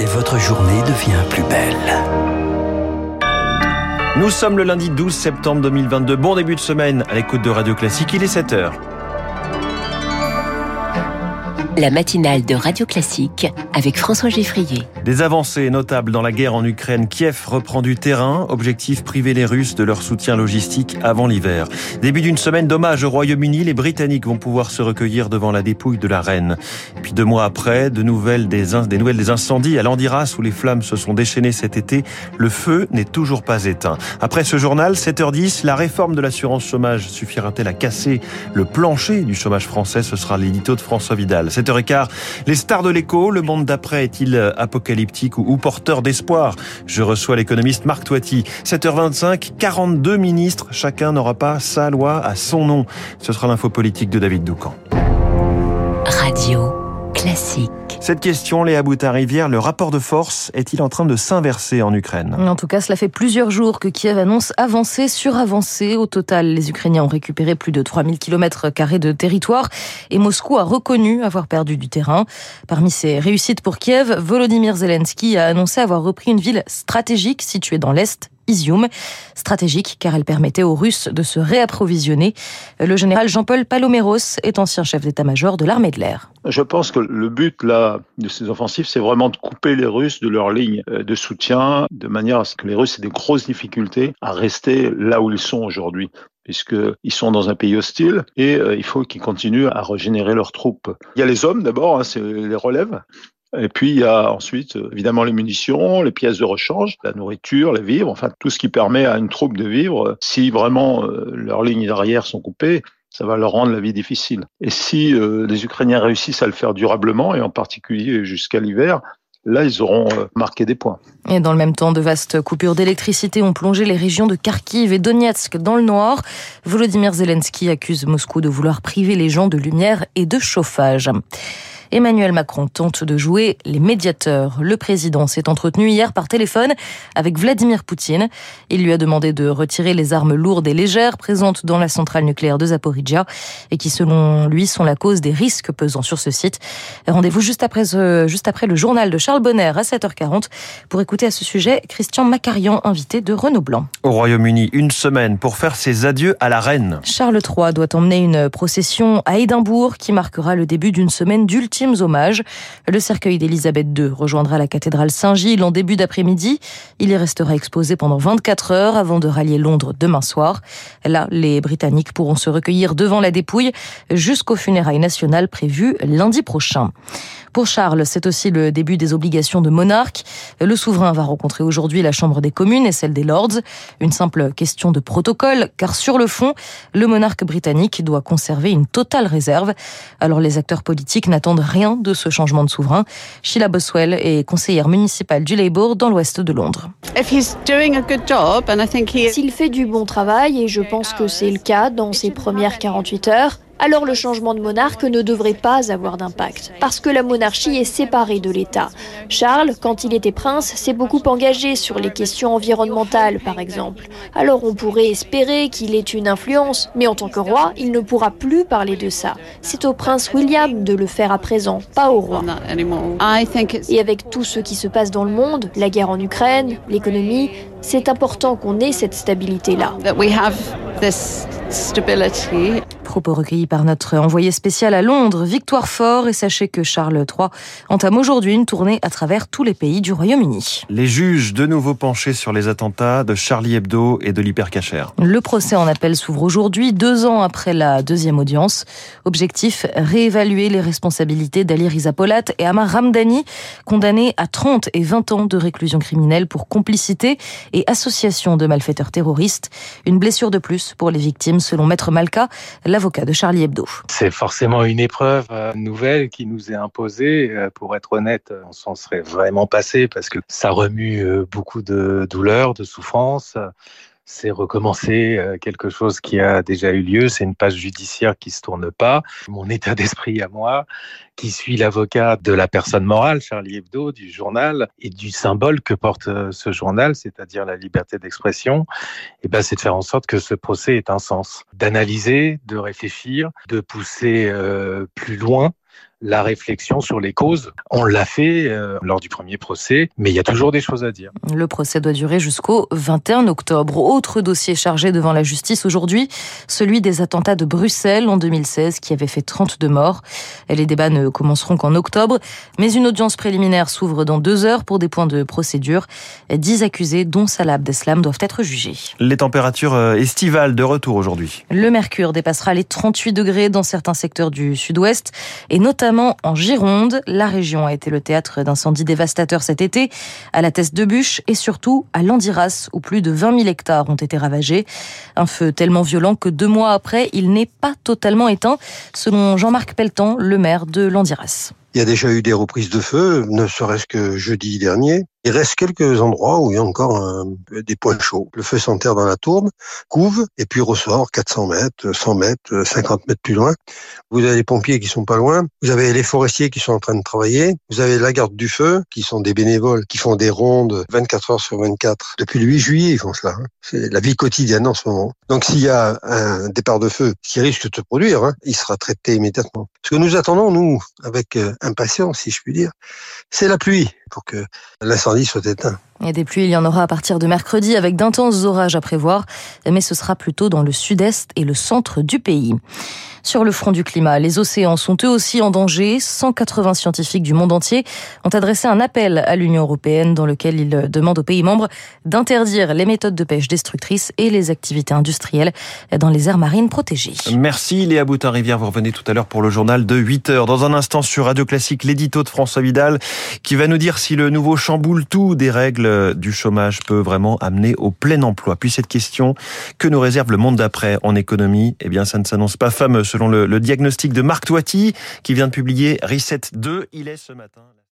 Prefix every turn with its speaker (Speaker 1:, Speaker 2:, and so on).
Speaker 1: et votre journée devient plus belle.
Speaker 2: Nous sommes le lundi 12 septembre 2022. Bon début de semaine à l'écoute de Radio Classique. Il est 7 heures.
Speaker 3: La matinale de Radio Classique avec François Geffrier.
Speaker 2: Des avancées notables dans la guerre en Ukraine. Kiev reprend du terrain. Objectif priver les Russes de leur soutien logistique avant l'hiver. Début d'une semaine d'hommage au Royaume-Uni. Les Britanniques vont pouvoir se recueillir devant la dépouille de la reine. Puis deux mois après, de nouvelles des, des nouvelles des incendies à Landiras où les flammes se sont déchaînées cet été. Le feu n'est toujours pas éteint. Après ce journal, 7h10, la réforme de l'assurance chômage suffira-t-elle à casser le plancher du chômage français? Ce sera l'édito de François Vidal. 7h15, les stars de l'écho. Le monde d'après est-il apocalyptique ou, porteur d'espoir? Je reçois l'économiste Marc Toiti. 7h25, 42 ministres. Chacun n'aura pas sa loi à son nom. Ce sera l'info politique de David Doucan.
Speaker 3: Radio classique.
Speaker 2: Cette question, Léa Boutard-Rivière, le rapport de force est-il en train de s'inverser en Ukraine?
Speaker 4: En tout cas, cela fait plusieurs jours que Kiev annonce avancer sur avancer. Au total, les Ukrainiens ont récupéré plus de 3000 km de territoire et Moscou a reconnu avoir perdu du terrain. Parmi ses réussites pour Kiev, Volodymyr Zelensky a annoncé avoir repris une ville stratégique située dans l'Est Stratégique car elle permettait aux Russes de se réapprovisionner. Le général Jean-Paul Paloméros est ancien chef d'état-major de l'armée de l'air.
Speaker 5: Je pense que le but là de ces offensives, c'est vraiment de couper les Russes de leur ligne euh, de soutien, de manière à ce que les Russes aient des grosses difficultés à rester là où ils sont aujourd'hui puisqu'ils sont dans un pays hostile et euh, il faut qu'ils continuent à régénérer leurs troupes. Il y a les hommes d'abord, hein, c'est les relèves, et puis il y a ensuite évidemment les munitions, les pièces de rechange, la nourriture, les vivres, enfin tout ce qui permet à une troupe de vivre. Si vraiment euh, leurs lignes d'arrière sont coupées, ça va leur rendre la vie difficile. Et si euh, les Ukrainiens réussissent à le faire durablement, et en particulier jusqu'à l'hiver, là, ils auront euh, marqué des points.
Speaker 4: Et dans le même temps, de vastes coupures d'électricité ont plongé les régions de Kharkiv et Donetsk dans le noir. Volodymyr Zelensky accuse Moscou de vouloir priver les gens de lumière et de chauffage. Emmanuel Macron tente de jouer les médiateurs. Le président s'est entretenu hier par téléphone avec Vladimir Poutine. Il lui a demandé de retirer les armes lourdes et légères présentes dans la centrale nucléaire de Zaporizhia et qui, selon lui, sont la cause des risques pesant sur ce site. Rendez-vous juste après, juste après le journal de Charles Bonner à 7h40 pour écouter à ce sujet Christian Macarian, invité de Renaud Blanc.
Speaker 2: Au Royaume-Uni, une semaine pour faire ses adieux à la reine.
Speaker 4: Charles III doit emmener une procession à Édimbourg qui marquera le début d'une semaine d'ultime hommages. Le cercueil d'Élisabeth II rejoindra la cathédrale Saint-Gilles en début d'après-midi. Il y restera exposé pendant 24 heures avant de rallier Londres demain soir. Là, les Britanniques pourront se recueillir devant la dépouille jusqu'aux funérailles nationales prévues lundi prochain. Pour Charles, c'est aussi le début des obligations de monarque. Le souverain va rencontrer aujourd'hui la Chambre des communes et celle des Lords. Une simple question de protocole, car sur le fond, le monarque britannique doit conserver une totale réserve. Alors les acteurs politiques n'attendent rien de ce changement de souverain. Sheila Boswell est conseillère municipale du Labour dans l'ouest de Londres.
Speaker 6: S'il fait du bon travail, et je pense que c'est le cas dans ses premières 48 heures, alors le changement de monarque ne devrait pas avoir d'impact, parce que la monarchie est séparée de l'État. Charles, quand il était prince, s'est beaucoup engagé sur les questions environnementales, par exemple. Alors on pourrait espérer qu'il ait une influence, mais en tant que roi, il ne pourra plus parler de ça. C'est au prince William de le faire à présent, pas au roi. Et avec tout ce qui se passe dans le monde, la guerre en Ukraine, l'économie, c'est important qu'on ait cette stabilité-là.
Speaker 4: Propos recueillis par notre envoyé spécial à Londres, Victoire Fort, et sachez que Charles III entame aujourd'hui une tournée à travers tous les pays du Royaume-Uni.
Speaker 2: Les juges de nouveau penchés sur les attentats de Charlie Hebdo et de l'hypercachère.
Speaker 4: Le procès en appel s'ouvre aujourd'hui, deux ans après la deuxième audience. Objectif, réévaluer les responsabilités d'Ali Rizapolat et Amar Ramdani, condamnés à 30 et 20 ans de réclusion criminelle pour complicité et association de malfaiteurs terroristes. Une blessure de plus pour les victimes, selon Maître Malka, de Charlie Hebdo.
Speaker 7: C'est forcément une épreuve euh, nouvelle qui nous est imposée. Euh, pour être honnête, on s'en serait vraiment passé parce que ça remue euh, beaucoup de douleurs, de souffrances c'est recommencer euh, quelque chose qui a déjà eu lieu, c'est une page judiciaire qui se tourne pas. Mon état d'esprit à moi, qui suis l'avocat de la personne morale, Charlie Hebdo, du journal, et du symbole que porte euh, ce journal, c'est-à-dire la liberté d'expression, et eh ben, c'est de faire en sorte que ce procès ait un sens. D'analyser, de réfléchir, de pousser euh, plus loin la réflexion sur les causes. On l'a fait euh, lors du premier procès, mais il y a toujours des choses à dire.
Speaker 4: Le procès doit durer jusqu'au 21 octobre. Autre dossier chargé devant la justice aujourd'hui, celui des attentats de Bruxelles en 2016 qui avait fait 32 morts. Les débats ne commenceront qu'en octobre, mais une audience préliminaire s'ouvre dans deux heures pour des points de procédure. Dix accusés, dont Salah Abdeslam, doivent être jugés.
Speaker 2: Les températures euh, estivales de retour aujourd'hui.
Speaker 4: Le mercure dépassera les 38 degrés dans certains secteurs du sud-ouest et notamment en Gironde. La région a été le théâtre d'incendies dévastateurs cet été, à la Teste de Bûche et surtout à Landiras où plus de 20 000 hectares ont été ravagés. Un feu tellement violent que deux mois après, il n'est pas totalement éteint, selon Jean-Marc Pelletan, le maire de Landiras.
Speaker 8: Il y a déjà eu des reprises de feu, ne serait-ce que jeudi dernier. Il reste quelques endroits où il y a encore des points chauds. Le feu s'enterre dans la tourbe, couve, et puis ressort 400 mètres, 100 mètres, 50 mètres plus loin. Vous avez les pompiers qui sont pas loin. Vous avez les forestiers qui sont en train de travailler. Vous avez la garde du feu, qui sont des bénévoles, qui font des rondes 24 heures sur 24. Depuis le 8 juillet, ils font cela. Hein. C'est la vie quotidienne en ce moment. Donc s'il y a un départ de feu qui risque de se produire, hein, il sera traité immédiatement. Ce que nous attendons, nous, avec euh, impatience, si je puis dire, c'est la pluie pour que l'incendie soit éteint.
Speaker 4: Et des pluies, il y en aura à partir de mercredi avec d'intenses orages à prévoir, mais ce sera plutôt dans le sud-est et le centre du pays. Sur le front du climat, les océans sont eux aussi en danger. 180 scientifiques du monde entier ont adressé un appel à l'Union européenne dans lequel ils demandent aux pays membres d'interdire les méthodes de pêche destructrices et les activités industrielles dans les aires marines protégées.
Speaker 2: Merci Léa Boutin-Rivière. Vous revenez tout à l'heure pour le journal de 8 heures. Dans un instant sur Radio Classique, l'édito de François Vidal qui va nous dire si le nouveau chamboule tout des règles du chômage peut vraiment amener au plein emploi. Puis cette question, que nous réserve le monde d'après en économie? Eh bien, ça ne s'annonce pas fameux selon le, le diagnostic de Marc Toiti qui vient de publier Reset 2. Il est ce matin.